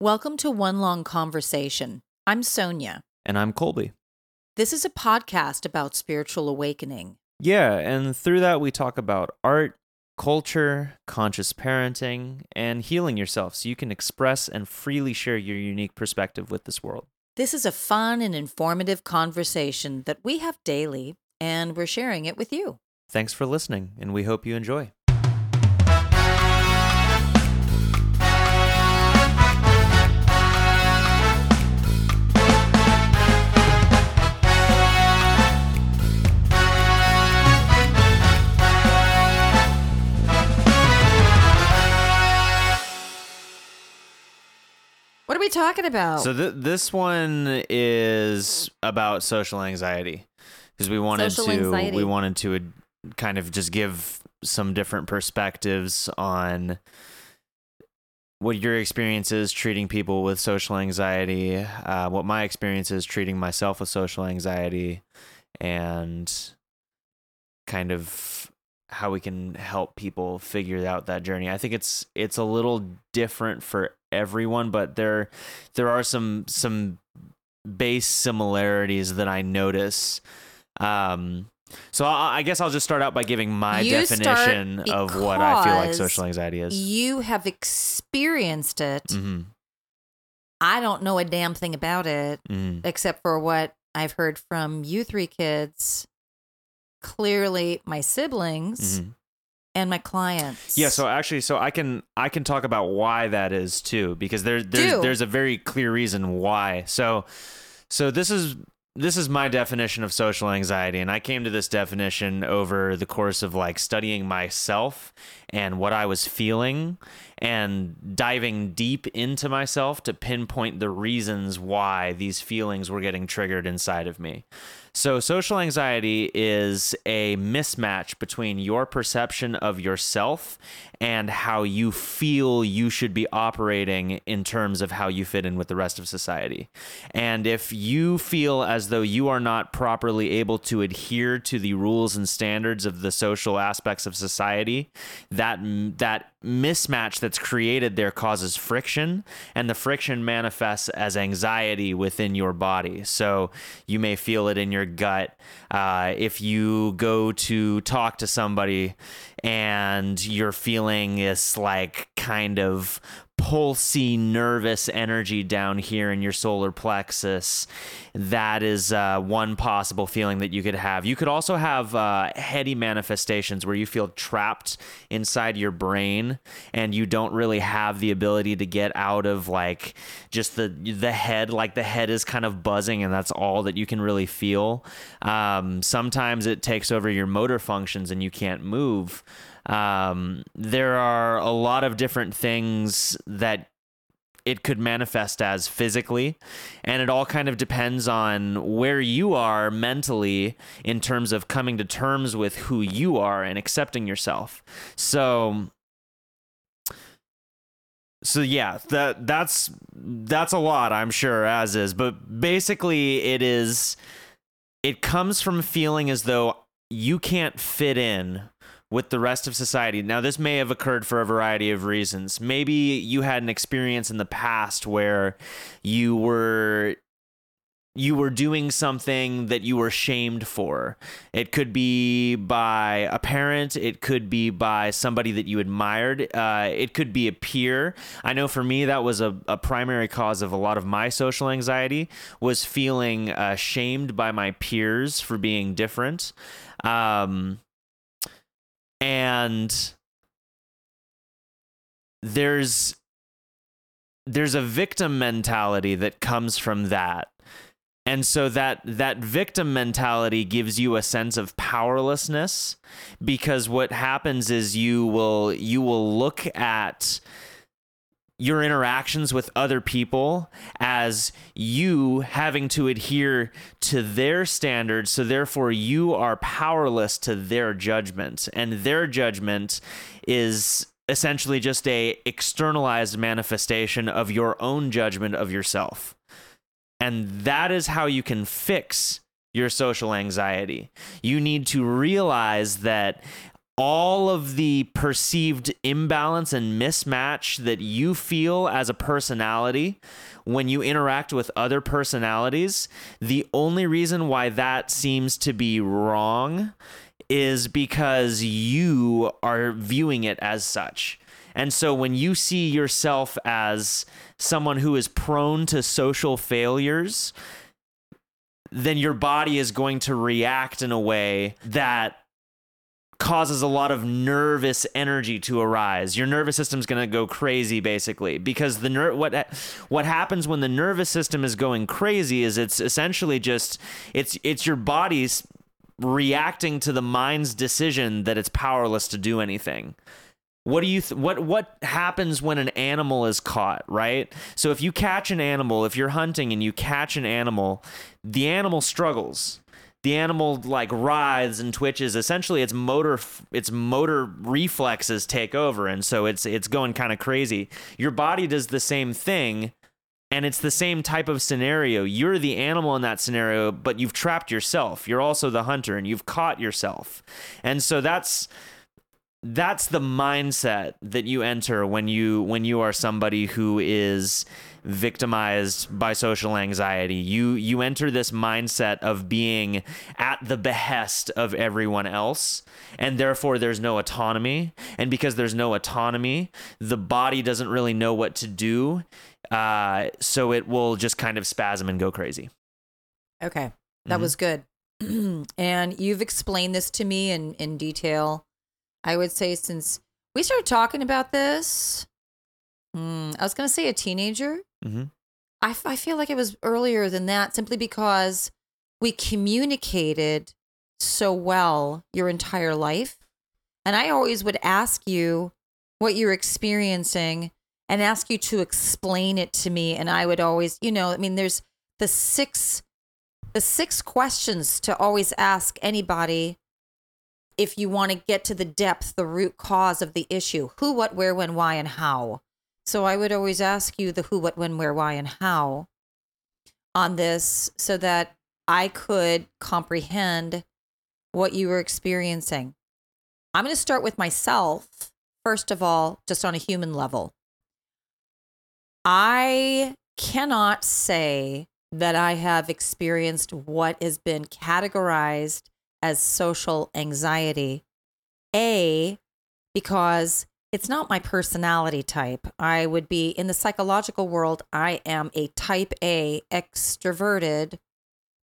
Welcome to One Long Conversation. I'm Sonia. And I'm Colby. This is a podcast about spiritual awakening. Yeah, and through that, we talk about art, culture, conscious parenting, and healing yourself so you can express and freely share your unique perspective with this world. This is a fun and informative conversation that we have daily, and we're sharing it with you. Thanks for listening, and we hope you enjoy. What are we talking about? So th- this one is about social anxiety because we wanted Social to anxiety. we wanted to uh, kind of just give some different perspectives on what your experience is treating people with social anxiety, uh, what my experience is treating myself with social anxiety, and kind of how we can help people figure out that journey. I think it's it's a little different for everyone, but there there are some some base similarities that I notice. Um, so I, I guess I'll just start out by giving my You definition of what I feel like social anxiety is. you have experienced it. hmm I don't know a damn thing about it hmm except for what I've heard from you three kids, clearly my siblings, hmm and my clients. Yeah, so actually, so I can I can talk about why that is too, because there there's Do. there's a very clear reason why. So so this is this is my definition of social anxiety, and I came to this definition over the course of like studying myself and what I was feeling and diving deep into myself to pinpoint the reasons why these feelings were getting triggered inside of me. So, social anxiety is a mismatch between your perception of yourself and how you feel you should be operating in terms of how you fit in with the rest of society. And if you feel as though you are not properly able to adhere to the rules and standards of the social aspects of society, that that mismatch that's created there causes friction and the friction manifests as anxiety within your body so you may feel it in your gut uh, if you go to talk to somebody and you're feeling this like kind of pulsy nervous energy down here in your solar plexus. That is uh, one possible feeling that you could have. You could also have uh, heady manifestations where you feel trapped inside your brain and you don't really have the ability to get out of like just the the head like the head is kind of buzzing and that's all that you can really feel. Um, sometimes it takes over your motor functions and you can't move um, there are a lot of different things that it could manifest as physically and it all kind of depends on where you are mentally in terms of coming to terms with who you are and accepting yourself. So so yeah that that's that's a lot i'm sure as is but basically it is it comes from feeling as though you can't fit in with the rest of society. Now, this may have occurred for a variety of reasons. Maybe you had an experience in the past where you were you were doing something that you were shamed for. It could be by a parent, it could be by somebody that you admired, uh, it could be a peer. I know for me that was a, a primary cause of a lot of my social anxiety was feeling uh, shamed by my peers for being different. Um, and there's there's a victim mentality that comes from that. And so that that victim mentality gives you a sense of powerlessness because what happens is you will you will look at your interactions with other people as you having to adhere to their standards. So therefore you are powerless to their judgment. And their judgment is essentially just a externalized manifestation of your own judgment of yourself. And that is how you can fix your social anxiety. You need to realize that all of the perceived imbalance and mismatch that you feel as a personality when you interact with other personalities, the only reason why that seems to be wrong is because you are viewing it as such. And so when you see yourself as someone who is prone to social failures, then your body is going to react in a way that causes a lot of nervous energy to arise. Your nervous system's going to go crazy basically because the ner- what what happens when the nervous system is going crazy is it's essentially just it's it's your body's reacting to the mind's decision that it's powerless to do anything. What do you th- what what happens when an animal is caught, right? So if you catch an animal, if you're hunting and you catch an animal, the animal struggles the animal like writhes and twitches. Essentially its motor its motor reflexes take over and so it's it's going kind of crazy. Your body does the same thing and it's the same type of scenario. You're the animal in that scenario but you've trapped yourself. You're also the hunter and you've caught yourself. And so that's that's the mindset that you enter when you when you are somebody who is victimized by social anxiety you you enter this mindset of being at the behest of everyone else and therefore there's no autonomy and because there's no autonomy the body doesn't really know what to do uh, so it will just kind of spasm and go crazy Okay. That Mhm. was good. and you've explained this to me in, in detail. I would say since we started talking about this, hmm, I was going to say a teenager. mm-hmm. I, f- I feel like it was earlier than that simply because we communicated so well your entire life. And I always would ask you what you're experiencing and ask you to explain it to me. And I would always, you know, I mean, there's the six, the six questions to always ask anybody if you want to get to the depth, the root cause of the issue who, what, where, when, why, and how. So I would always ask you the who, what, when, where, why, and how on this so that I could comprehend what you were experiencing. I'm going to start with myself, first of all, just on a human level. I cannot say that I have experienced what has been categorized as social anxiety. A, because it's not my personality type. I would be in the psychological world, I am a type A extroverted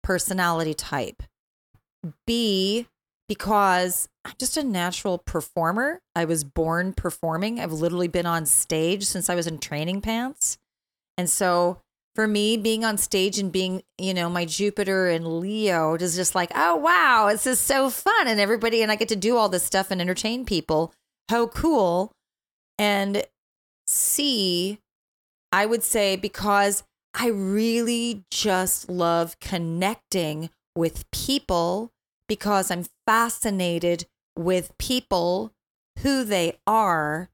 personality type. B, because I'm just a natural performer. I was born performing. I've literally been on stage since I was in training pants. And so for me, being on stage and being, you know, my Jupiter and Leo is just like, oh, wow, this is so fun. And everybody, and I get to do all this stuff and entertain people. How cool. And C, I would say because I really just love connecting with people because I'm fascinated with people, who they are,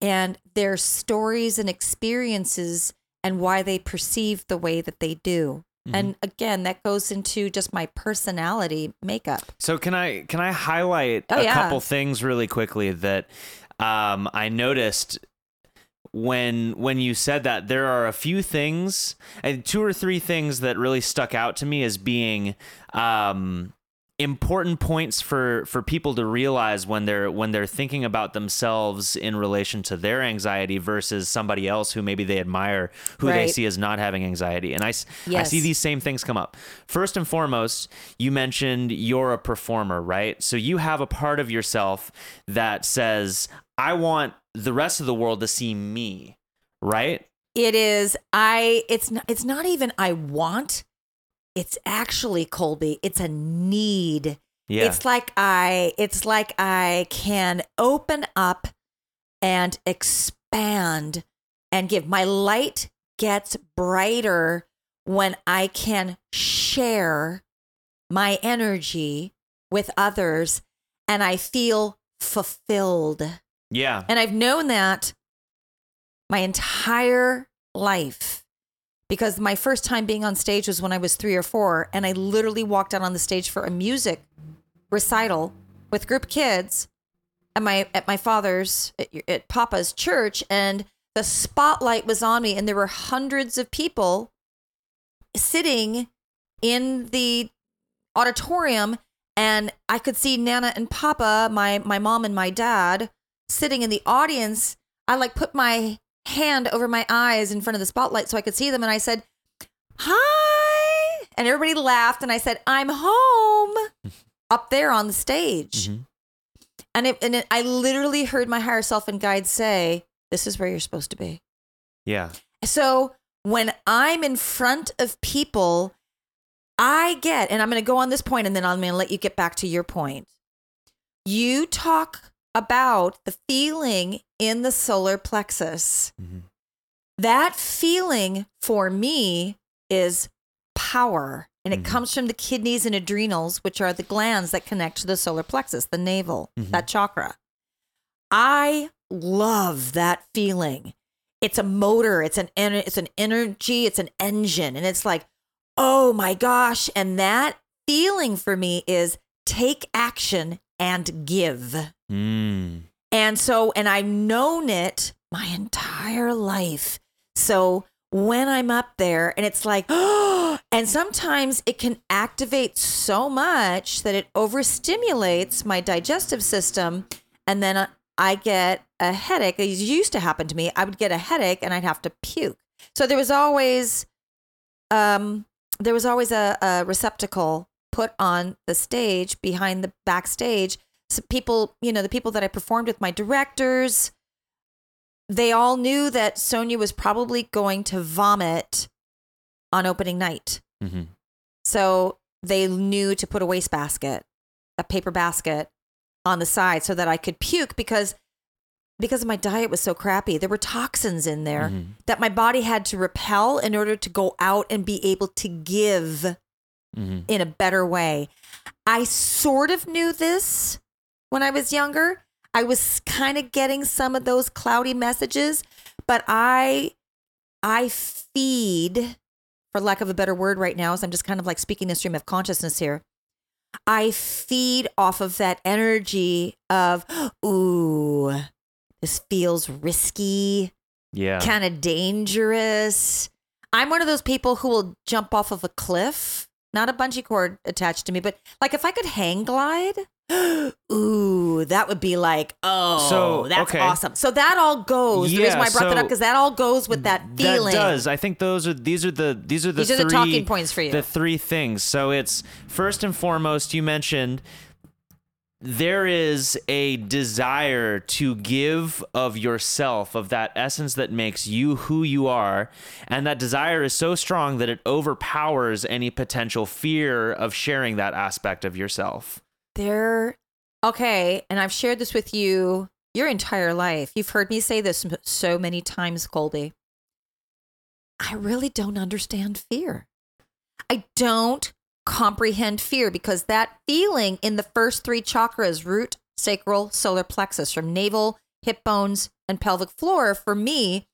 and their stories and experiences and why they perceive the way that they do. Mhm. And again, that goes into just my personality makeup. So can I can I highlight Oh, a yeah. couple things really quickly that um, I noticed when when you said that there are a few things and two or three things that really stuck out to me as being um, important points for for people to realize when they're when they're thinking about themselves in relation to their anxiety versus somebody else who maybe they admire who they see as not having anxiety and I, Yes. see these same things come up first and foremost you mentioned you're a performer right so you have a part of yourself that says i want the rest of the world to see me right It is I it's not it's not even I want. It's actually Colby. It's a need. yeah It's like I it's like I can open up and expand and give my light gets brighter when I can share my energy with others and I feel fulfilled. yeah And I've known that my entire life because my first time being on stage was when I was three or four. And I literally walked out on the stage for a music recital with group kids. at my at my father's at, at Papa's church, and the spotlight was on me, and there were hundreds of people sitting in the auditorium, and I could see Nana and Papa, my my mom and my dad, sitting in the audience. I like put my hand over my eyes in front of the spotlight so I could see them, and I said, "Hi," and everybody laughed, and I said, "I'm home." Up there on the stage. Mhm. And it, and it, I literally heard my higher self and guide say, "This is where you're supposed to be." Yeah. So when I'm in front of people, I get, and I'm going to go on this point, and then I'm going to let you get back to your point. You talk about the feeling in the solar plexus. Mhm. That feeling for me is power. And it Mhm. comes from the kidneys and adrenals, which are the glands that connect to the solar plexus, the navel, Mhm. that chakra. I love that feeling. It's a motor, it's an ener- it's an energy, it's an engine, and it's like, oh my gosh! And that feeling for me is take action and give. Mm. And so, and I've known it my entire life. So when I'm up there and it's like, oh, and sometimes it can activate so much that it overstimulates my digestive system. And then I- I get a headache. It used to happen to me. I would get a headache and I'd have to puke. So there was always, um, there was always a, a receptacle put on the stage behind the backstage so people, you know, the people that I performed with, my directors, they all knew that Sonia was probably going to vomit on opening night. hmm So they knew to put a wastebasket, a paper basket on the side so that I could puke because because my diet was so crappy. There were toxins in there Mhm. that my body had to repel in order to go out and be able to give hmm in a better way. I sort of knew this when I was younger. I was kind of getting some of those cloudy messages, but I I feed for lack of a better word right now as I'm just kind of like speaking the stream of consciousness here. I feed off of that energy of ooh, this feels risky Yeah. kind of dangerous. I'm one of those people who will jump off of a cliff, not a bungee cord attached to me, but like if I could hang glide, ooh, that would be like, oh, So, that's okay. awesome. So that all goes. the reason why I brought that up because that all goes with that feeling. That does. I think those are these are the these are the These are the talking points for you. The three things. So it's first and foremost you mentioned there is a desire to give of yourself of that essence that makes you who you are and that desire is so strong that it overpowers any potential fear of sharing that aspect of yourself. There, okay, and I've shared this with you your entire life. You've heard me say this so many times, Colby. I really don't understand fear. I don't comprehend fear because that feeling in the first three chakras root, sacral, solar plexus, from navel, hip bones, and pelvic floor for me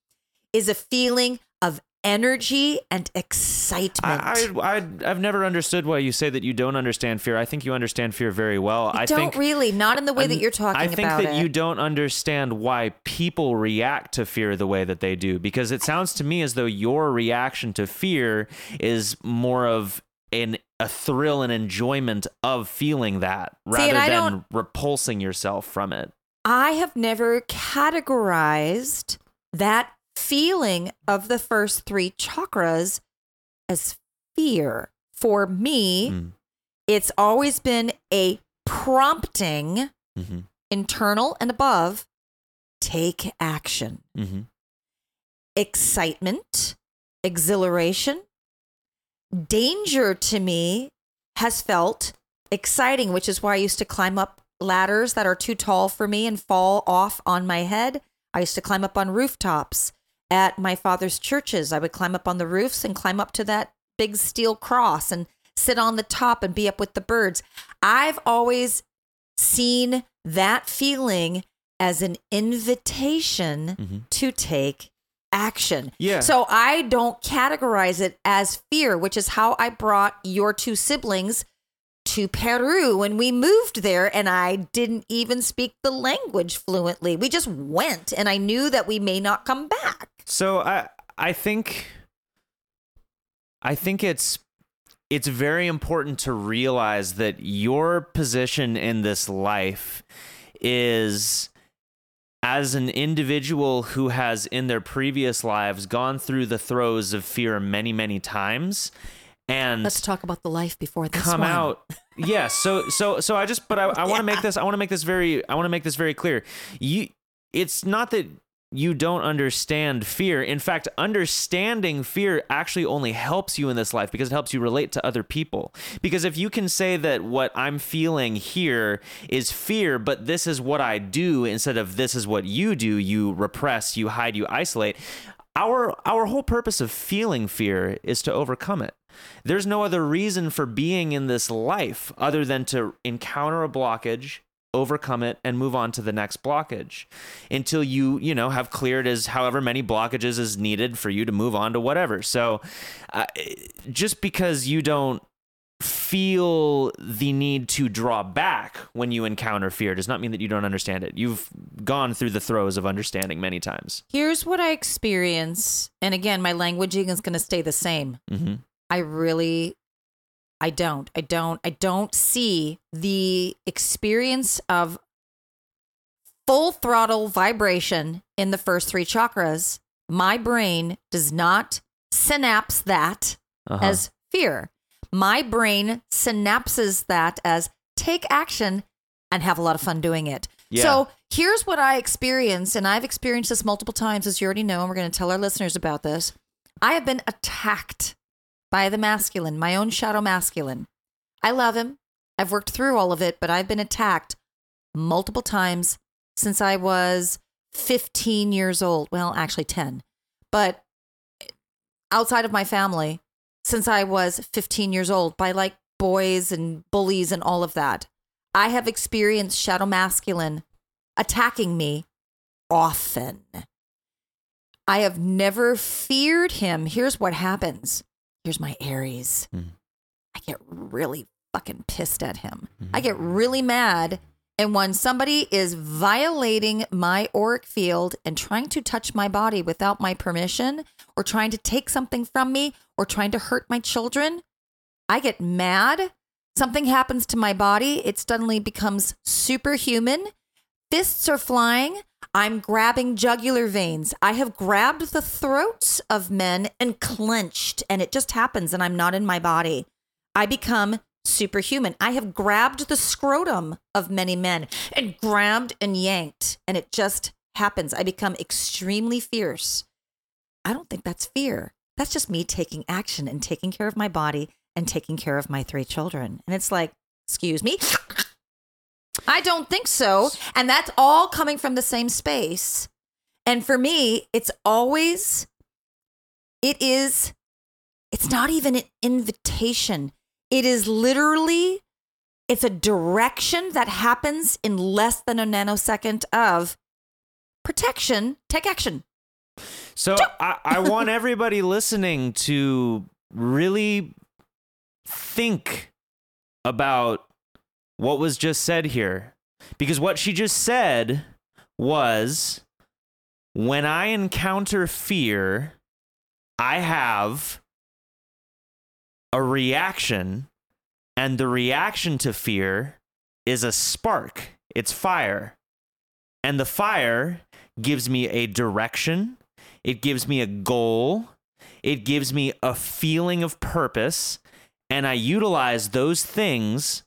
is a feeling of energy and excitement. I, I, I, I've never understood why you say that you don't understand fear. I think you understand fear very well. I I don't think really, not in the way that you're talking about. I think that it. you don't understand why people react to fear the way that they do because it sounds to me as though your reaction to fear is more of an a thrill and enjoyment of feeling that rather I than repulsing yourself from it. I have never categorized that feeling of the first three chakras as fear. For me, Mm. it's always been a prompting, hmm internal and above, take action. hmm Excitement, exhilaration, danger to me has felt exciting, which is why I used to climb up ladders that are too tall for me and fall off on my head. I used to climb up on rooftops at my father's churches. I would climb up on the roofs and climb up to that big steel cross and sit on the top and be up with the birds. I've always seen that feeling as an invitation Mhm. to take action. Yeah. So I don't categorize it as fear, which is how I brought your two siblings to Peru when we moved there and I didn't even speak the language fluently. We just went and I knew that we may not come back. So I I think I think it's it's very important to realize that your position in this life is as an individual who has in their previous lives gone through the throes of fear many many times and Let's talk about the life before this come one. out yes so so so i just but i, I want to make this i want to make this very i want to make this very clear you it's not that you don't understand fear. In fact understanding fear actually only helps you in this life because it helps you relate to other people. Because if you can say that what i'm feeling here is fear but this is what i do instead of this is what you do you repress you hide you isolate our our whole purpose of feeling fear is to overcome it. There's no other reason for being in this life other than to encounter a blockage overcome it and move on to the next blockage until you you know have cleared as however many blockages is needed for you to move on to whatever so uh, just because you don't feel the need to draw back when you encounter fear does not mean that you don't understand it you've gone through the throes of understanding many times Here's what I experience. And again, my languaging is going to stay the same. mm-hmm. I really I don't. I don't I don't see the experience of full throttle vibration in the first three chakras. My brain does not synapse that uh-huh. as fear. My brain synapses that as take action and have a lot of fun doing it. Yeah. So here's what I experience, and I've experienced this multiple times, as you already know, and we're going to tell our listeners about this. I have been attacked by the masculine, my own shadow masculine. I love him. I've worked through all of it, but I've been attacked multiple times since I was 15 years old. Well, actually 10. But outside of my family, since I was 15 years old by like boys and bullies and all of that. I have experienced shadow masculine attacking me often. I have never feared him. Here's what happens. Here's my Aries. Hmm. I get really fucking pissed at him. I get really mad. And when somebody is violating my auric field and trying to touch my body without my permission, or trying to take something from me, or trying to hurt my children, I get mad. Something happens to my body. It suddenly becomes superhuman. Fists are flying. I'm grabbing jugular veins. I have grabbed the throats of men and clenched, and it just happens, and I'm not in my body. I become superhuman. I have grabbed the scrotum of many men and grabbed and yanked, and it just happens. I become extremely fierce. I don't think that's fear. That's just me taking action and taking care of my body and taking care of my three children. And it's like, excuse me. I don't think so. And that's all coming from the same space. And for me, it's always, it is, it's not even an invitation. It is literally, it's a direction that happens in less than a nanosecond of protection, take action. So I, I want everybody listening to really think about what was just said here. Because what she just said was when I encounter fear, I have a reaction, and the reaction to fear is a spark, it's fire. And the fire gives me a direction, it gives me a goal, it gives me a feeling of purpose, and I utilize those things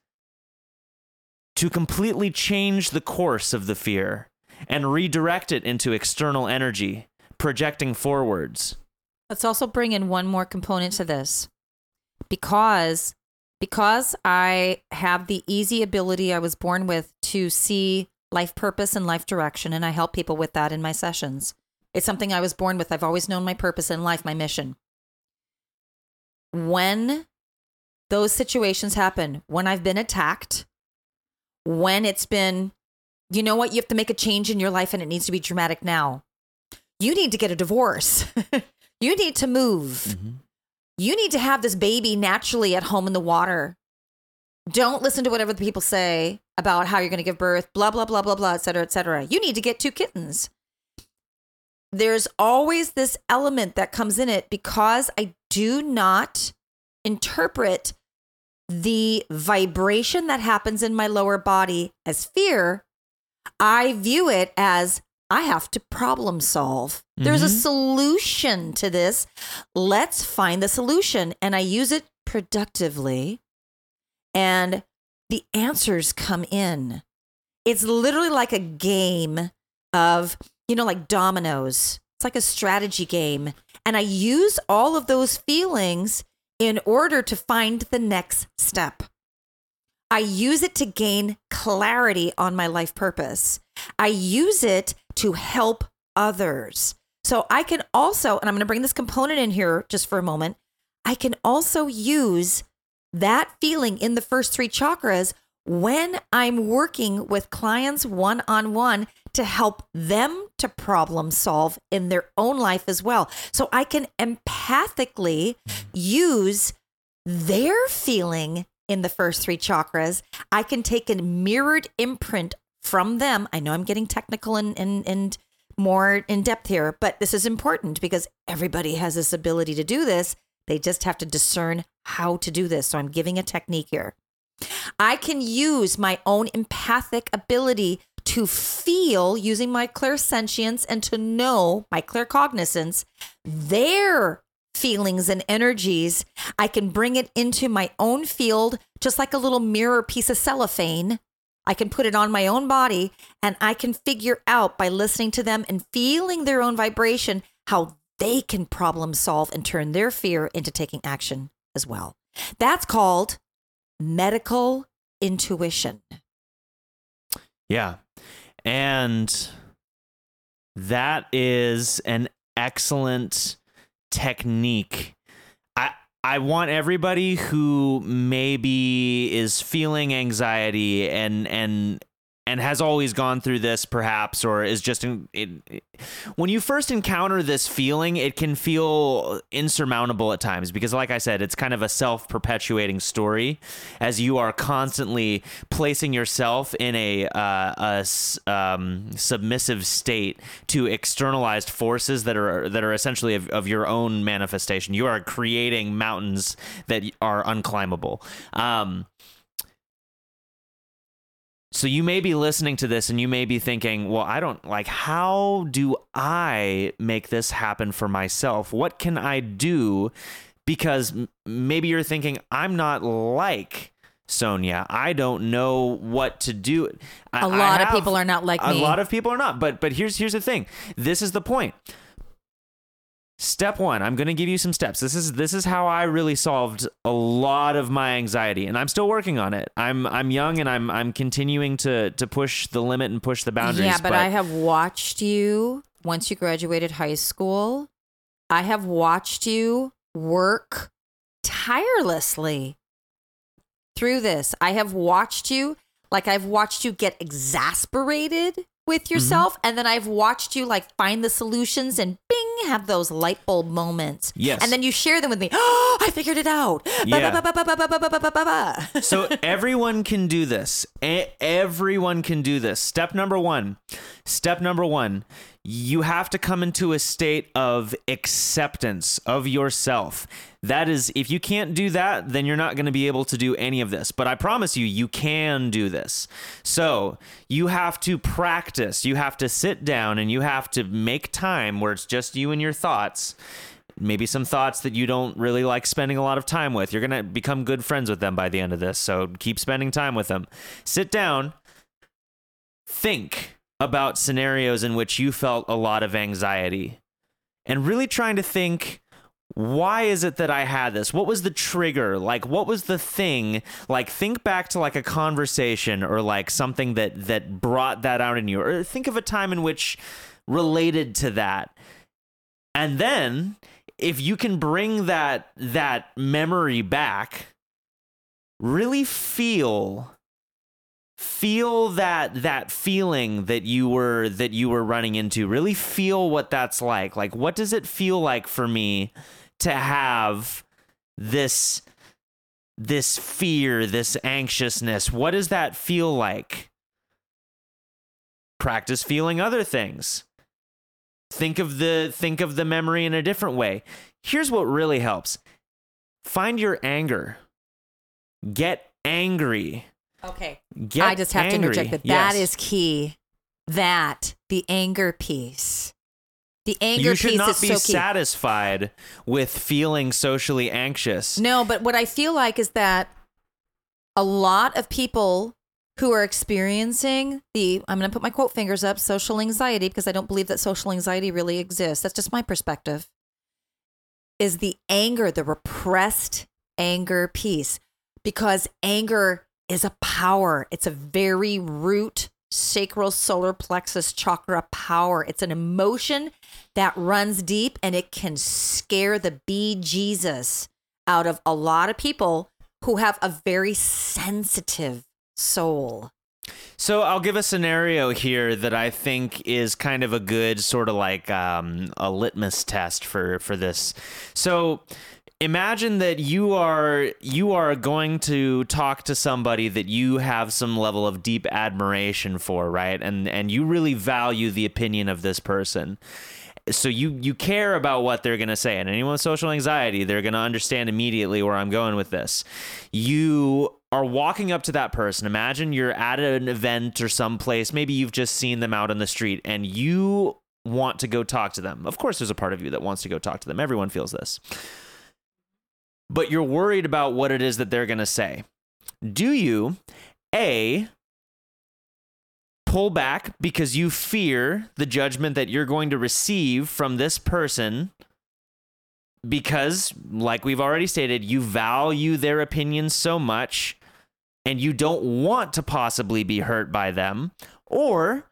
to completely change the course of the fear and redirect it into external energy, projecting forwards. Let's also bring in one more component to this. Because because I have the easy ability I was born with to see life purpose and life direction and I help people with that in my sessions. It's something I was born with. I've always known my purpose in life, my mission. When those situations happen, when I've been attacked, when it's been, you know what, you have to make a change in your life and it needs to be dramatic now. You need to get a divorce. you need to move. Mm-hmm. You need to have this baby naturally at home in the water. don't listen to whatever the people say about how you're going to give birth, blah, blah, blah, blah, blah, et cetera, et cetera. You need to get two kittens. There's always this element that comes in it because I do not interpret the vibration that happens in my lower body as fear. I view it as I have to problem solve. There's a Mhm. solution to this. Let's find the solution. And I use it productively, and the answers come in. It's literally like a game of, you know, like dominoes. It's like a strategy game. And I use all of those feelings in order to find the next step. I use it to gain clarity on my life purpose. I use it to help others. So I can also, and I'm going to bring this component in here just for a moment. I can also use that feeling in the first three chakras when I'm working with clients one on one to help them to problem solve in their own life as well. So I can empathically use their feeling in the first three chakras. I can take a mirrored imprint from them. I know I'm getting technical and, and, and more in depth here, but this is important because everybody has this ability to do this. They just have to discern how to do this. So I'm giving a technique here. I can use my own empathic ability to feel using my clairsentience and to know my claircognizance their feelings and energies. I can bring it into my own field, just like a little mirror piece of cellophane. I can put it on my own body and I can figure out by listening to them and feeling their own vibration how they can problem solve and turn their fear into taking action as well. That's called medical intuition. Yeah. And that is an excellent technique. I I want everybody who maybe is feeling anxiety and and and has always gone through this perhaps or is just in, it, it- when you first encounter this feeling it can feel insurmountable at times because like i said it's kind of a self-perpetuating story as you are constantly placing yourself in a, uh, a um, submissive state to externalized forces that are that are essentially of, of your own manifestation. You are creating mountains that are unclimbable. Um, so you may be listening to this and you may be thinking, well, I don't like, how do I make this happen for myself? What can I do? Because maybe you're thinking, I'm not like Sonia. I don't know what to do. I- A lot of people are not like a me. A lot of people are not. But but here's here's the thing. This is the point. Step one, I'm going to give you some steps. This is this is how I really solved a lot of my anxiety, and I'm still working on it. I'm I'm young, and I'm I'm continuing to to push the limit and push the boundaries. Yeah, but, I have watched you once you graduated high school. I have watched you work tirelessly through this. I have watched you like I've watched you get exasperated with yourself mm-hmm. and then I've watched you like find the solutions and bing have those light bulb moments. Yes. And then you share them with me. Oh, I figured it out. So everyone can do this. everyone can do this. Step number 1. Step number 1. You have to come into a state of acceptance of yourself. That is, if you can't do that, then you're not going to be able to do any of this. But I promise you, you can do this. So you have to practice. You have to sit down and you have to make time where it's just you and your thoughts maybe some thoughts that you don't really like spending a lot of time with. You're going to become good friends with them by the end of this. So keep spending time with them. Sit down, think about scenarios in which you felt a lot of anxiety, and really trying to think. Why is it that I had this? What was the trigger? Like what was the thing? Like think back to like a conversation or like something that that brought that out in you or think of a time in which related to that. And then if you can bring that that memory back really feel feel that that feeling that you were that you were running into really feel what that's like like what does it feel like for me to have this this fear, this anxiousness, what does that feel like? Practice feeling other things. Think of the think of the memory in a different way. Here's what really helps. Find your anger. Get angry. Okay. Get I just have angry. to interject that Yes. that is key. That the anger piece. The anger you should piece not is be so satisfied with feeling socially anxious. No, but what I feel like is that a lot of people who are experiencing the I'm going to put my quote fingers up social anxiety because I don't believe that social anxiety really exists. That's just my perspective. Is the anger, the repressed anger piece because anger is a power. It's a very root sacral solar plexus chakra power. It's an emotion that runs deep and it can scare the bee Jesus out of a lot of people who have a very sensitive soul. So I'll give a scenario here that I think is kind of a good sort of like um, a litmus test for for this. So imagine that you are you are going to talk to somebody that you have some level of deep admiration for, right? And and you really value the opinion of this person. So you you care about what they're going to say. And anyone with social anxiety, they're going to understand immediately where I'm going with this. You are walking up to that person. Imagine you're at an event or someplace. Maybe you've just seen them out on the street and you want to go talk to them. Of course, there's a part of you that wants to go talk to them. Everyone feels this. But you're worried about what it is that they're going to say. Do you, A, pull back because you fear the judgment that you're going to receive from this person? Because, like we've already stated, you value their opinions so much and you don't want to possibly be hurt by them? Or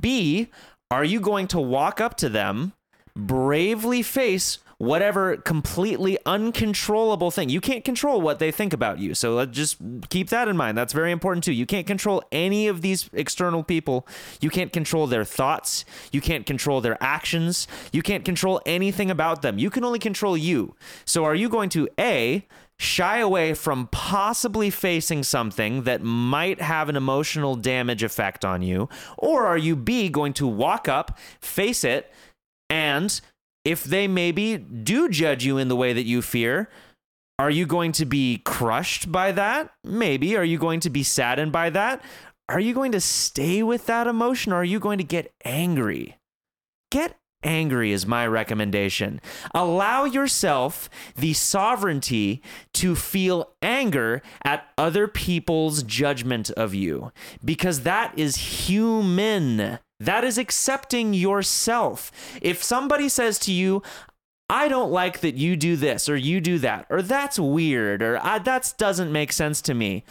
B, are you going to walk up to them, bravely face whatever completely uncontrollable thing? You can't control what they think about you. So let's just keep that in mind. That's very important too. You can't control any of these external people. You can't control their thoughts. You can't control their actions. You can't control anything about them. You can only control you. So are you going to A, shy away from possibly facing something that might have an emotional damage effect on you? Or are you B, going to walk up, face it, and if they maybe do judge you in the way that you fear, are you going to be crushed by that? Maybe. Are you going to be saddened by that? Are you going to stay with that emotion or are you going to get angry? Get angry is my recommendation. Allow yourself the sovereignty to feel anger at other people's judgment of you because that is human. That is accepting yourself. If somebody says to you, I don't like that you do this or you do that, or that's weird, or "Ah, that doesn't make sense to me.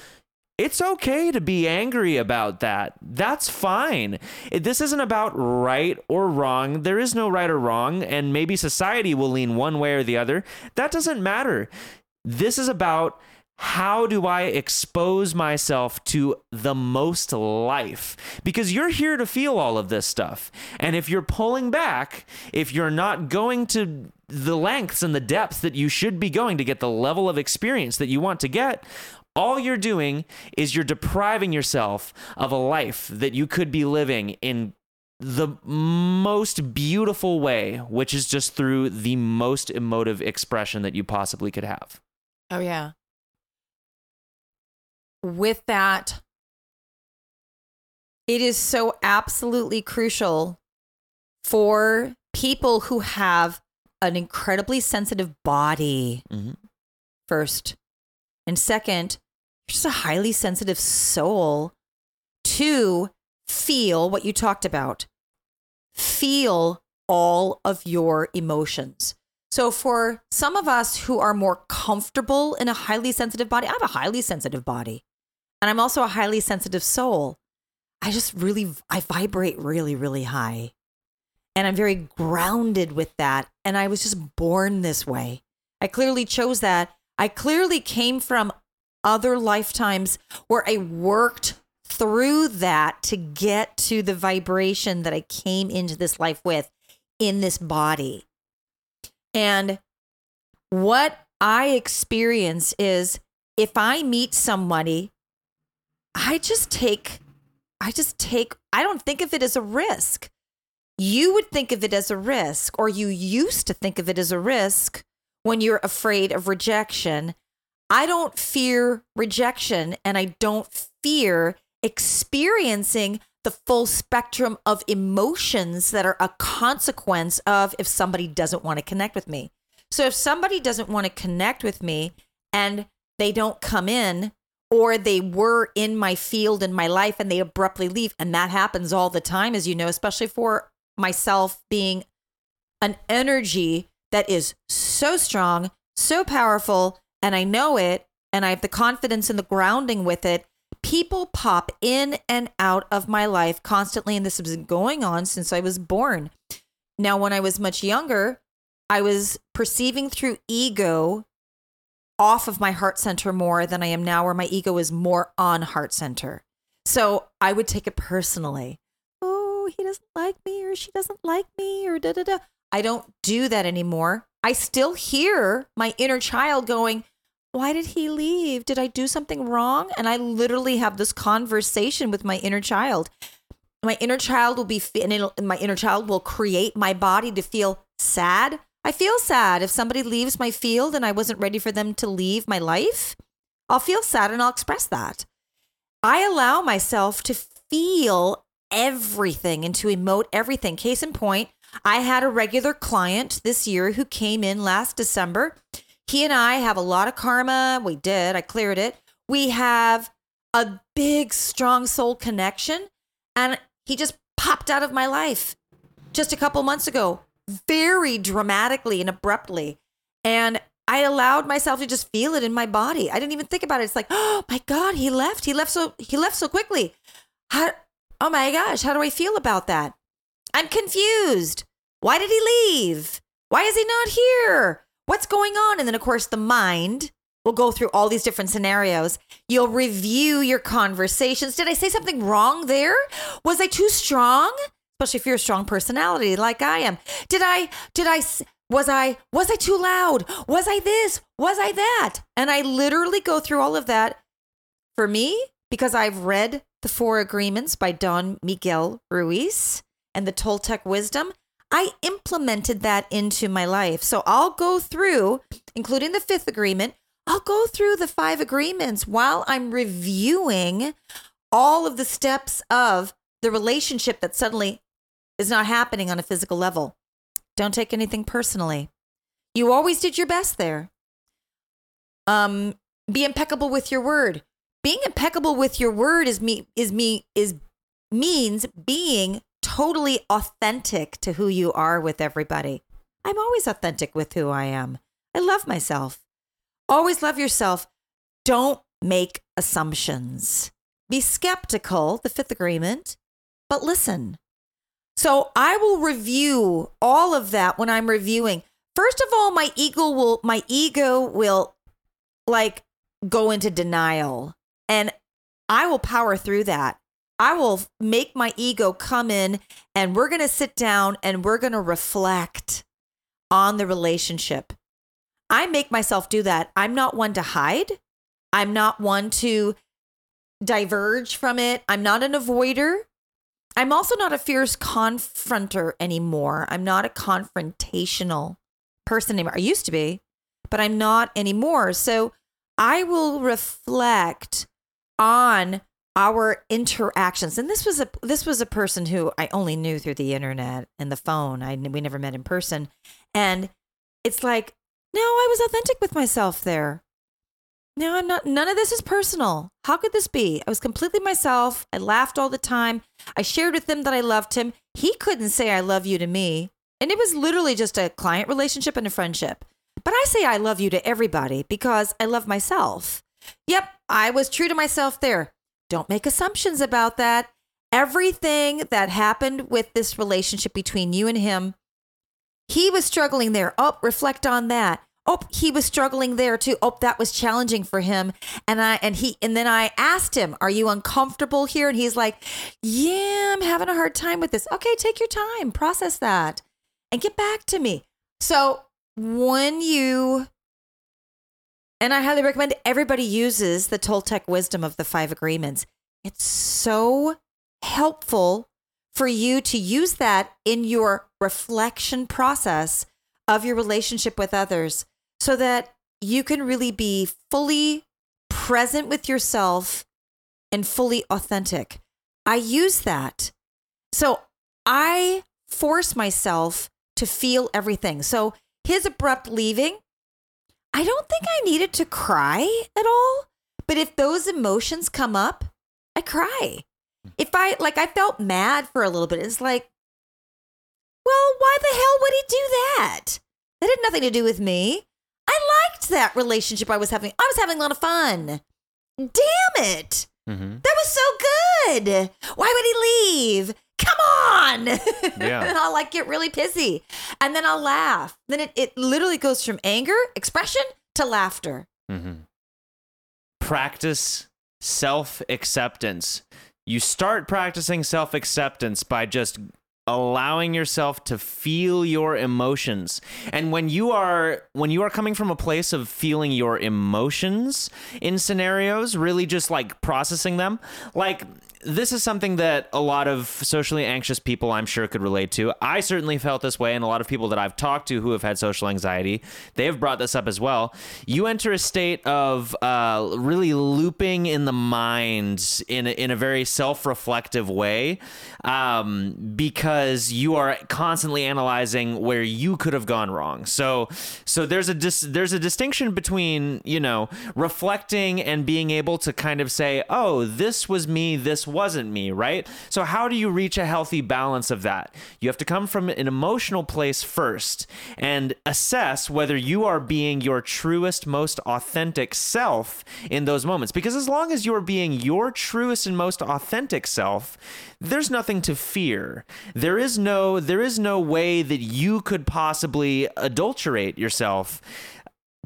It's okay to be angry about that. That's fine. This isn't about right or wrong. There is no right or wrong, and maybe society will lean one way or the other. That doesn't matter. This is about how do I expose myself to the most life? Because you're here to feel all of this stuff. And if you're pulling back, if you're not going to the lengths and the depths that you should be going to get the level of experience that you want to get, all you're doing is you're depriving yourself of a life that you could be living in the most beautiful way, which is just through the most emotive expression that you possibly could have. Oh, yeah. With that, it is so absolutely crucial for people who have an incredibly sensitive body, Mhm. first. And second, just a highly sensitive soul to feel what you talked about. Feel all of your emotions. So, for some of us who are more comfortable in a highly sensitive body, I have a highly sensitive body, and I'm also a highly sensitive soul. I just really, I vibrate really, really high, and I'm very grounded with that. And I was just born this way. I clearly chose that. I clearly came from other lifetimes where I worked through that to get to the vibration that I came into this life with in this body. And what I experience is if I meet somebody, I just take, I just take, I don't think of it as a risk. You would think of it as a risk, or you used to think of it as a risk when you're afraid of rejection. I don't fear rejection and I don't fear experiencing the full spectrum of emotions that are a consequence of if somebody doesn't want to connect with me. So if somebody doesn't want to connect with me and they don't come in or they were in my field in my life and they abruptly leave and that happens all the time as you know especially for myself being an energy that is so strong, so powerful and I know it and I have the confidence and the grounding with it people pop in and out of my life constantly. And this has been going on since I was born. Now, when I was much younger, I was perceiving through ego off of my heart center more than I am now, where my ego is more on heart center. So I would take it personally. Oh, he doesn't like me, or she doesn't like me, or da da da. I don't do that anymore. I still hear my inner child going, why did he leave? Did I do something wrong? And I literally have this conversation with my inner child. My inner child will be, and my inner child will create my body to feel sad. I feel sad if somebody leaves my field and I wasn't ready for them to leave my life. I'll feel sad and I'll express that. I allow myself to feel everything and to emote everything. Case in point, I had a regular client this year who came in last December he and I have a lot of karma. We did, I cleared it. We have a big, strong soul connection. And he just popped out of my life just a couple months ago, very dramatically and abruptly. And I allowed myself to just feel it in my body. I didn't even think about it. It's like, oh my God, he left. He left so he left so quickly. How oh my gosh, how do I feel about that? I'm confused. Why did he leave? Why is he not here? what's going on? And then, of course, the mind will go through all these different scenarios. You'll review your conversations. Did I say something wrong there? Was I too strong? Especially if you're a strong personality like I am. Did I, did I, was I, was I too loud? Was I this? Was I that? And I literally go through all of that for me because I've read the Four Agreements by Don Miguel Ruiz and the Toltec Wisdom. I implemented that into my life. So I'll go through, including the fifth agreement, I'll go through the five agreements while I'm reviewing all of the steps of the relationship that suddenly is not happening on a physical level. Don't take anything personally. You always did your best there. Um, be impeccable with your word. Being impeccable with your word is me is me is means being totally authentic to who you are with everybody. I'm always authentic with who I am. I love myself. Always love yourself. Don't make assumptions. Be skeptical, the fifth agreement, but listen. So I will review all of that when I'm reviewing. First of all, my ego will my ego will like go into denial and I will power through that. I will make my ego come in and we're going to sit down and we're going to reflect on the relationship. I make myself do that. I'm not one to hide. I'm not one to diverge from it. I'm not an avoider. I'm also not a fierce confronter anymore. I'm not a confrontational person anymore. I used to be, but I'm not anymore. So I will reflect on our interactions and this was a this was a person who I only knew through the internet and the phone I we never met in person and it's like no I was authentic with myself there no I'm not none of this is personal how could this be I was completely myself I laughed all the time I shared with him that I loved him he couldn't say I love you to me and it was literally just a client relationship and a friendship but I say I love you to everybody because I love myself Yep, I was true to myself there. Don't make assumptions about that. Everything that happened with this relationship between you and him, he was struggling there. Oh, reflect on that. Oh, he was struggling there too. Oh, that was challenging for him. And I and he and then I asked him, "Are you uncomfortable here?" And he's like, "Yeah, I'm having a hard time with this." Okay, take your time, process that, and get back to me. So, when you And I highly recommend everybody uses the Toltec wisdom of the five agreements. It's so helpful for you to use that in your reflection process of your relationship with others so that you can really be fully present with yourself and fully authentic. I use that. So I force myself to feel everything. So his abrupt leaving, I don't think I needed to cry at all. But if those emotions come up, I cry. If I like, I felt mad for a little bit. It's like, well, why the hell would he do that? That had nothing to do with me. I liked that relationship I was having. I was having a lot of fun. Damn it. Mm-hmm. That was so good. Why would he leave? Come on. Yeah. and I'll like get really pissy. And then I'll laugh. Then it, it literally goes from anger, expression to laughter. Mm-hmm. Practice self acceptance. You start practicing self acceptance by just allowing yourself to feel your emotions. And when you are when you are coming from a place of feeling your emotions in scenarios really just like processing them like this is something that a lot of socially anxious people I'm sure could relate to. I certainly felt this way, and a lot of people that I've talked to who have had social anxiety, they have brought this up as well. You enter a state of uh, really looping in the mind in a, in a very self reflective way um, because you are constantly analyzing where you could have gone wrong. So so there's a dis- there's a distinction between you know reflecting and being able to kind of say, oh, this was me, this wasn't me, right? So, how do you reach a healthy balance of that? You have to come from an emotional place first and assess whether you are being your truest, most authentic self in those moments. Because as long as you're being your truest and most authentic self, there's nothing to fear. There is no there is no way that you could possibly adulterate yourself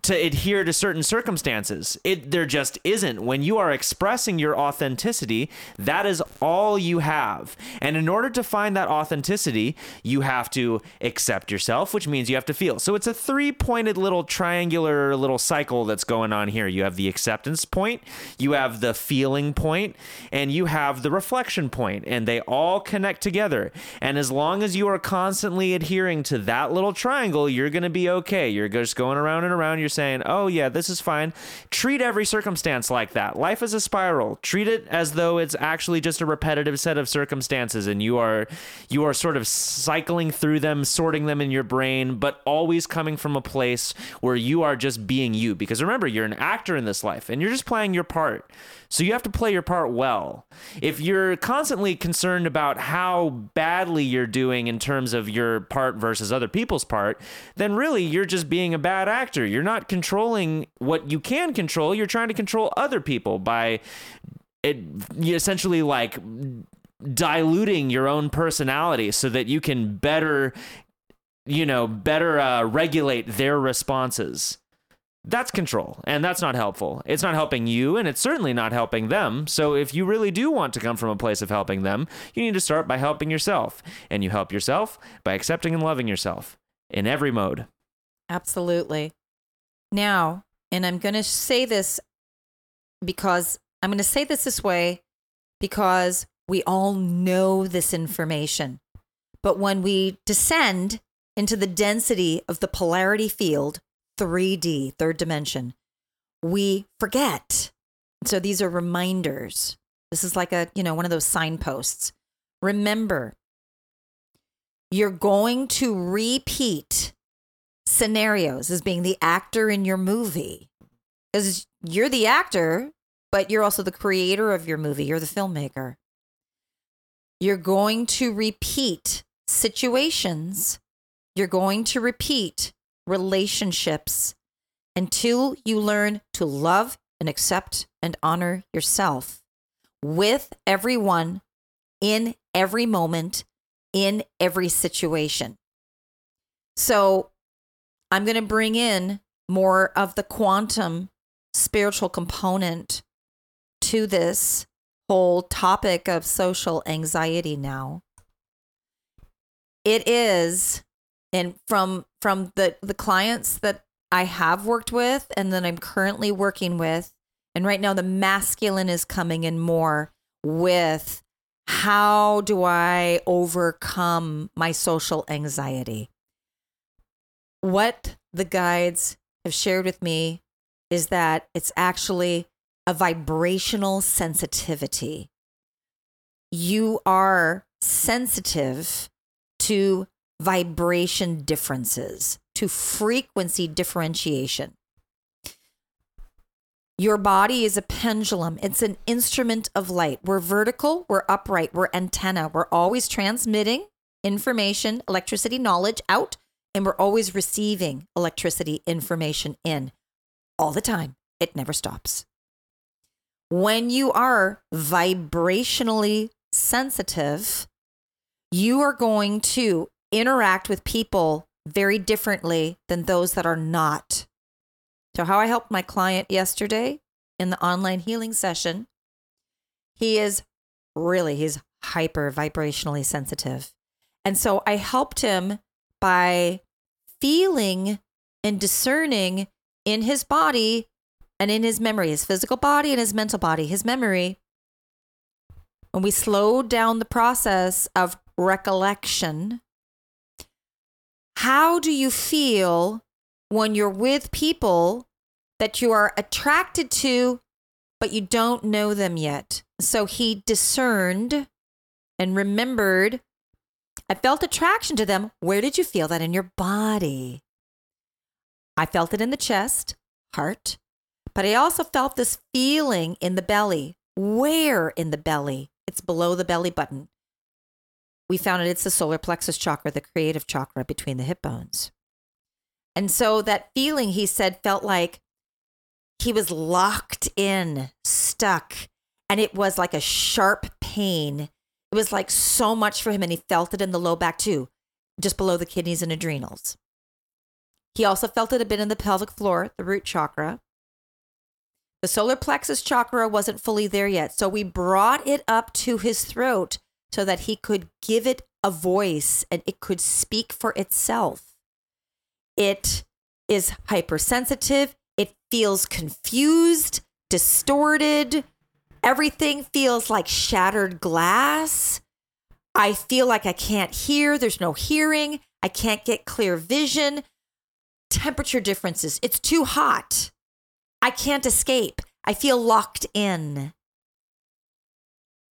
to adhere to certain circumstances. It there just isn't. When you are expressing your authenticity, that is all you have. And in order to find that authenticity, you have to accept yourself, which means you have to feel. So it's a three-pointed little triangular little cycle that's going on here. You have the acceptance point, you have the feeling point, and you have the reflection point, and they all connect together. And as long as you are constantly adhering to that little triangle, you're going to be okay. You're just going around and around you're saying, oh, yeah, this is fine. Treat every circumstance like that. Life is a spiral. Treat it as though it's actually just a repetitive set of circumstances and you are you are sort of cycling through them, sorting them in your brain, but always coming from a place where you are just being you. Because remember, you're an actor in this life and you're just playing your part. So you have to play your part well. If you're constantly concerned about how badly you're doing in terms of your part versus other people's part, then really you're just being a bad actor. You're not controlling what you can control. You're trying to control other people by it essentially like diluting your own personality so that you can better you know better uh, regulate their responses that's control and that's not helpful it's not helping you and it's certainly not helping them so if you really do want to come from a place of helping them you need to start by helping yourself and you help yourself by accepting and loving yourself in every mode Absolutely. Now, and I'm going to say this because I'm going to say this this way because we all know this information. But when we descend into the density of the polarity field, 3D, third dimension, we forget. So these are reminders. This is like a, you know, one of those signposts. Remember, you're going to repeat scenarios as being the actor in your movie. Because you're the actor, but you're also the creator of your movie. You're the filmmaker. You're going to repeat situations. You're going to repeat relationships until you learn to love and accept and honor yourself with everyone in every moment, in every situation. So I'm going to bring in more of the quantum spiritual component to this whole topic of social anxiety now. It is and from from the the clients that I have worked with and that I'm currently working with. And right now, the masculine is coming in more with how do I overcome my social anxiety? What the guides have shared with me is that it's actually a vibrational sensitivity. You are sensitive to vibration differences, to frequency differentiation. Your body is a pendulum. It's an instrument of light. We're vertical, we're upright, we're antenna. We're always transmitting information, electricity, knowledge out, and we're always receiving electricity, information in all the time. It never stops. When you are vibrationally sensitive, you are going to interact with people very differently than those that are not. So, how I helped my client yesterday in the online healing session, he is really, he's hyper vibrationally sensitive. And so I helped him by feeling and discerning in his body and in his memory, his physical body and his mental body, his memory. And we slowed down the process of recollection. How do you feel when you're with people that you are attracted to, but you don't know them yet. So he discerned and remembered. I felt attraction to them. Where did you feel that in your body? I felt it in the chest, heart, but I also felt this feeling in the belly. Where in the belly? It's below the belly button. We found it, it's the solar plexus chakra, the creative chakra between the hip bones. And so that feeling, he said, felt like he was locked in, stuck, and it was like a sharp pain. It was like so much for him, and he felt it in the low back too, just below the kidneys and adrenals. He also felt it a bit in the pelvic floor, the root chakra. The solar plexus chakra wasn't fully there yet, so we brought it up to his throat so that he could give it a voice and it could speak for itself. It is hypersensitive. It feels confused, distorted. Everything feels like shattered glass. I feel like I can't hear. There's no hearing. I can't get clear vision. Temperature differences. It's too hot. I can't escape. I feel locked in.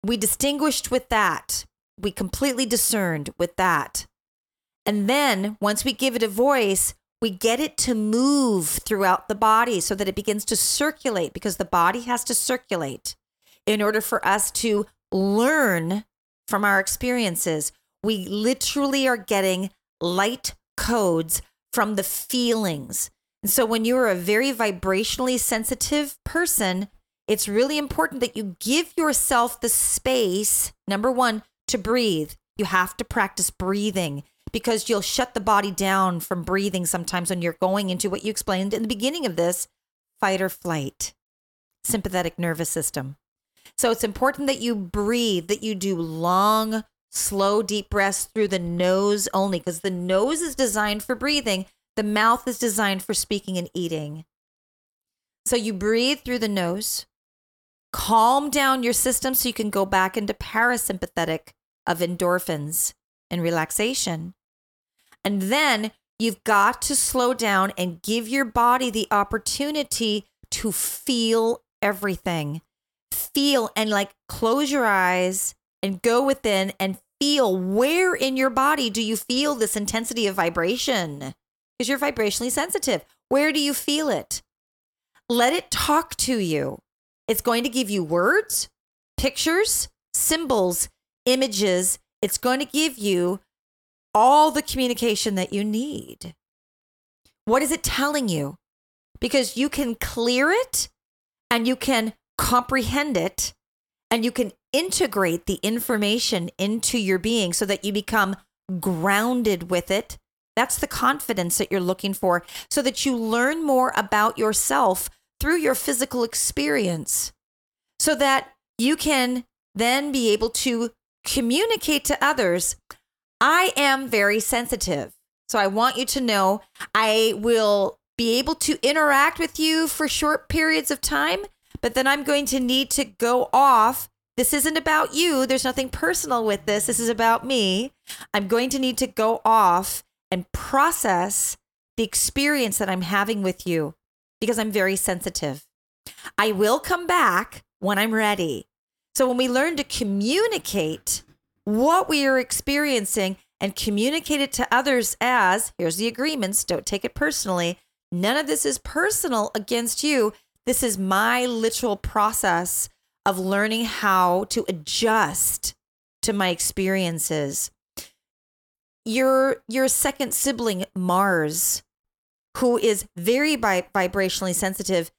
We distinguished with that. We completely discerned with that. And then once we give it a voice, we get it to move throughout the body so that it begins to circulate because the body has to circulate in order for us to learn from our experiences. We literally are getting light codes from the feelings. And so when you are a very vibrationally sensitive person, it's really important that you give yourself the space, number one, to breathe. You have to practice breathing because you'll shut the body down from breathing sometimes when you're going into what you explained in the beginning of this fight or flight, sympathetic nervous system. So it's important that you breathe, that you do long, slow, deep breaths through the nose only, because the nose is designed for breathing, the mouth is designed for speaking and eating. So you breathe through the nose, calm down your system so you can go back into parasympathetic of endorphins and relaxation. And then you've got to slow down and give your body the opportunity to feel everything. Feel and like close your eyes and go within and feel where in your body do you feel this intensity of vibration? Because you're vibrationally sensitive. Where do you feel it? Let it talk to you. It's going to give you words, pictures, symbols, images. It's going to give you all the communication that you need. What is it telling you? Because you can clear it and you can comprehend it and you can integrate the information into your being so that you become grounded with it. That's the confidence that you're looking for so that you learn more about yourself through your physical experience so that you can then be able to communicate to others I am very sensitive. So I want you to know I will be able to interact with you for short periods of time, but then I'm going to need to go off. This isn't about you. There's nothing personal with this. This is about me. I'm going to need to go off and process the experience that I'm having with you because I'm very sensitive. I will come back when I'm ready. So when we learn to communicate what we are experiencing and communicate it to others as here's the agreements, don't take it personally. None of this is personal against you. This is my literal process of learning how to adjust to my experiences. Your your second sibling Mars, who is very bi- vibrationally sensitive,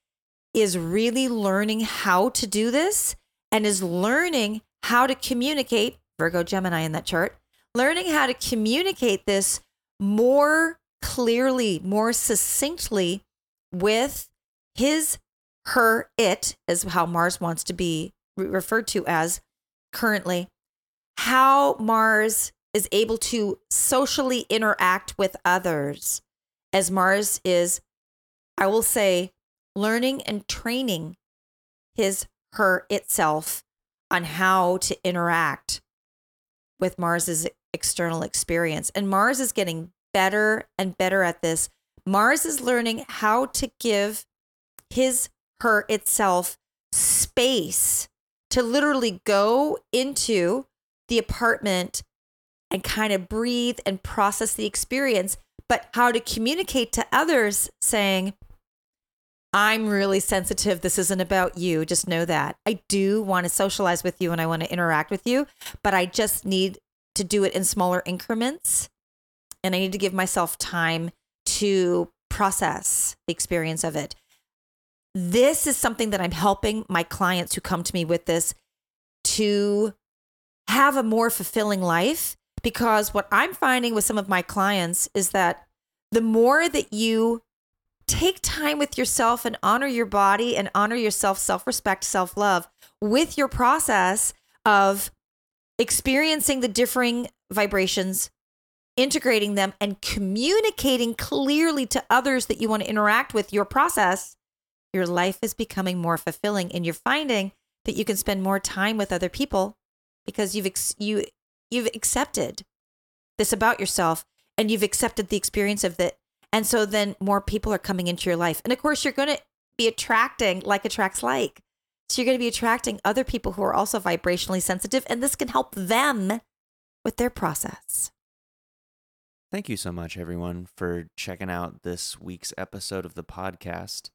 is really learning how to do this and is learning how to communicate Virgo Gemini in that chart, learning how to communicate this more clearly, more succinctly with his, her, it, is how Mars wants to be referred to as currently, how Mars is able to socially interact with others, as Mars is, I will say, learning and training his, her, itself on how to interact with Mars's external experience. And Mars is getting better and better at this. Mars is learning how to give his, her itself space to literally go into the apartment and kind of breathe and process the experience, but how to communicate to others saying, I'm really sensitive. This isn't about you. Just know that. I do want to socialize with you and I want to interact with you, but I just need to do it in smaller increments. And I need to give myself time to process the experience of it. This is something that I'm helping my clients who come to me with this to have a more fulfilling life. Because what I'm finding with some of my clients is that the more that you take time with yourself and honor your body and honor yourself, self respect, self love with your process of experiencing the differing vibrations, integrating them, and communicating clearly to others that you want to interact with your process, your life is becoming more fulfilling. And you're finding that you can spend more time with other people because you've ex- you you've accepted this about yourself and you've accepted the experience of that and so then more people are coming into your life. And of course, you're going to be attracting like attracts like. So you're going to be attracting other people who are also vibrationally sensitive, and this can help them with their process. Thank you so much, everyone, for checking out this week's episode of the podcast.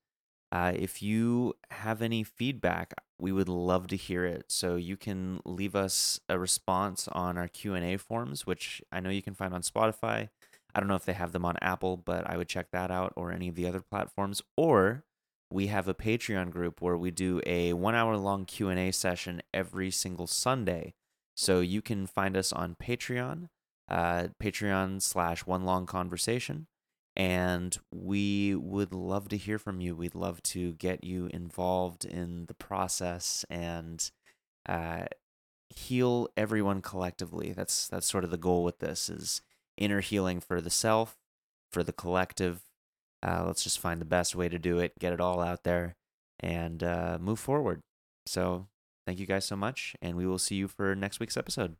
Uh, if you have any feedback, we would love to hear it. So you can leave us a response on our Q and A forms, which I know you can find on Spotify, I don't know if they have them on Apple, but I would check that out or any of the other platforms. Or we have a Patreon group where we do a one hour long Q&A session every single Sunday. So you can find us on Patreon, uh, Patreon slash one long conversation. And we would love to hear from you. We'd love to get you involved in the process and uh, heal everyone collectively. That's that's sort of the goal with this is inner healing for the self, for the collective. Uh, let's just find the best way to do it, get it all out there, and uh, move forward. So, thank you guys so much, and we will see you for next week's episode.